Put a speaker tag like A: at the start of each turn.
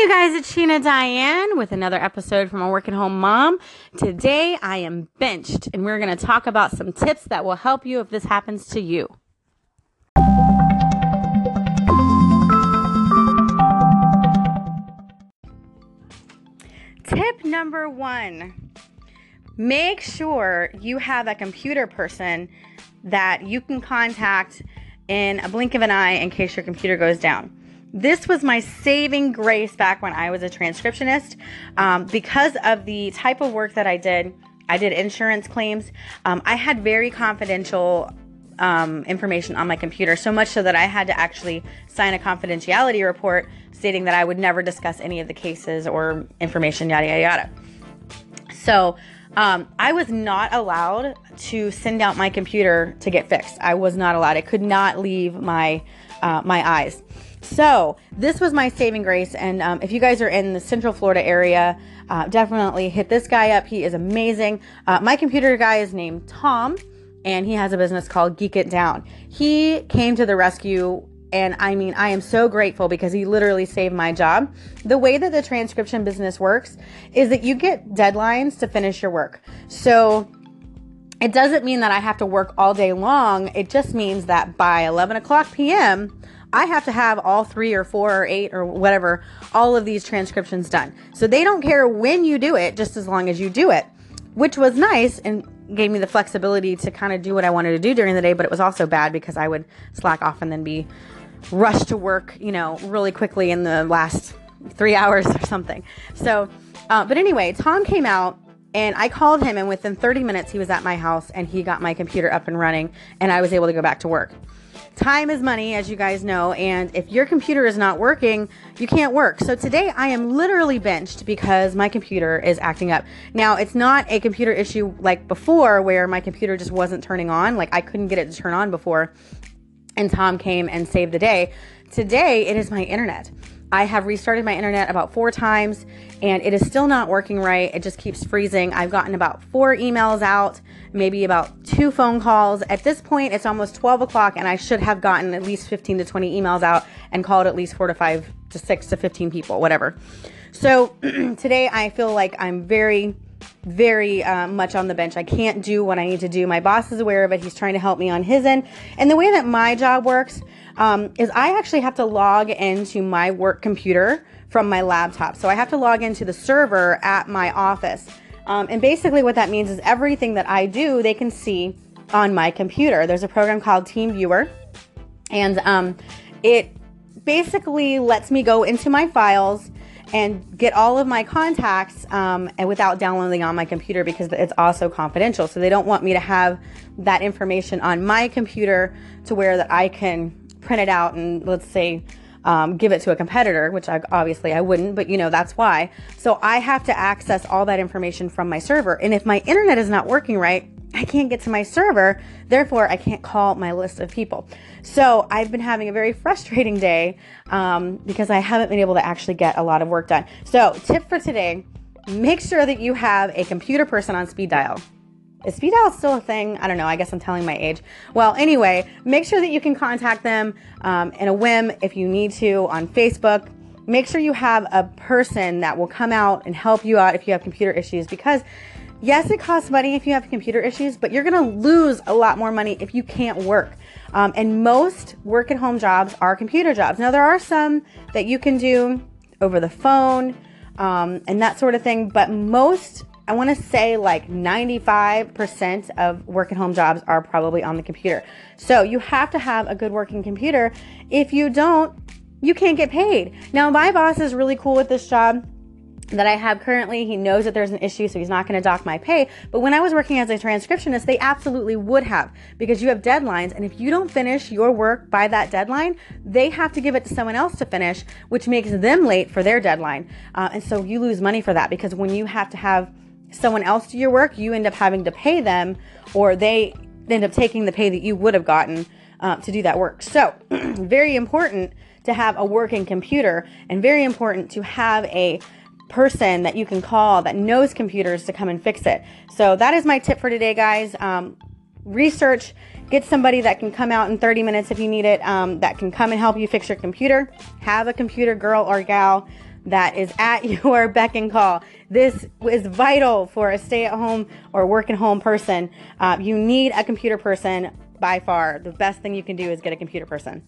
A: you guys, it's Sheena Diane with another episode from a working home mom. Today I am benched and we're going to talk about some tips that will help you if this happens to you. Tip number one make sure you have a computer person that you can contact in a blink of an eye in case your computer goes down. This was my saving grace back when I was a transcriptionist. Um, because of the type of work that I did, I did insurance claims. Um, I had very confidential um, information on my computer, so much so that I had to actually sign a confidentiality report stating that I would never discuss any of the cases or information, yada, yada, yada. So, um, I was not allowed to send out my computer to get fixed. I was not allowed. It could not leave my uh, my eyes. So this was my saving grace. And um, if you guys are in the Central Florida area, uh, definitely hit this guy up. He is amazing. Uh, my computer guy is named Tom, and he has a business called Geek It Down. He came to the rescue. And I mean, I am so grateful because he literally saved my job. The way that the transcription business works is that you get deadlines to finish your work. So it doesn't mean that I have to work all day long. It just means that by 11 o'clock p.m., I have to have all three or four or eight or whatever, all of these transcriptions done. So they don't care when you do it, just as long as you do it, which was nice and gave me the flexibility to kind of do what I wanted to do during the day. But it was also bad because I would slack off and then be rushed to work, you know, really quickly in the last three hours or something. So, uh, but anyway, Tom came out and I called him, and within 30 minutes, he was at my house and he got my computer up and running, and I was able to go back to work. Time is money, as you guys know, and if your computer is not working, you can't work. So today I am literally benched because my computer is acting up. Now, it's not a computer issue like before where my computer just wasn't turning on, like I couldn't get it to turn on before, and Tom came and saved the day. Today, it is my internet. I have restarted my internet about four times and it is still not working right. It just keeps freezing. I've gotten about four emails out, maybe about two phone calls. At this point, it's almost 12 o'clock and I should have gotten at least 15 to 20 emails out and called at least four to five to six to 15 people, whatever. So today I feel like I'm very very uh, much on the bench. I can't do what I need to do. My boss is aware of it. He's trying to help me on his end. And the way that my job works um, is I actually have to log into my work computer from my laptop. So I have to log into the server at my office. Um, and basically, what that means is everything that I do, they can see on my computer. There's a program called TeamViewer, and um, it basically lets me go into my files and get all of my contacts um, and without downloading on my computer because it's also confidential. So they don't want me to have that information on my computer to where that I can print it out and let's say um, give it to a competitor, which I, obviously I wouldn't, but you know, that's why. So I have to access all that information from my server. And if my internet is not working right, I can't get to my server. Therefore, I can't call my list of people. So I've been having a very frustrating day um, because I haven't been able to actually get a lot of work done. So, tip for today make sure that you have a computer person on speed dial. Is speed dial still a thing? I don't know. I guess I'm telling my age. Well, anyway, make sure that you can contact them um, in a whim if you need to on Facebook. Make sure you have a person that will come out and help you out if you have computer issues because yes, it costs money if you have computer issues, but you're to lose a lot more money if you can't work. Um, and most work at home jobs are computer jobs. Now, there are some that you can do over the phone um, and that sort of thing, but most I want to say like 95% of work at home jobs are probably on the computer. So you have to have a good working computer. If you don't, you can't get paid. Now, my boss is really cool with this job that I have currently. He knows that there's an issue, so he's not going to dock my pay. But when I was working as a transcriptionist, they absolutely would have because you have deadlines. And if you don't finish your work by that deadline, they have to give it to someone else to finish, which makes them late for their deadline. Uh, and so you lose money for that because when you have to have someone else do your work, you end up having to pay them, or they end up taking the pay that you would have gotten uh, to do that work. So, very important to have a working computer, and very important to have a person that you can call that knows computers to come and fix it. So, that is my tip for today, guys. Um, research, get somebody that can come out in 30 minutes if you need it, um, that can come and help you fix your computer. Have a computer girl or gal that is at your beck and call. This is vital for a stay at home or work at home person. Uh, you need a computer person by far. The best thing you can do is get a computer person.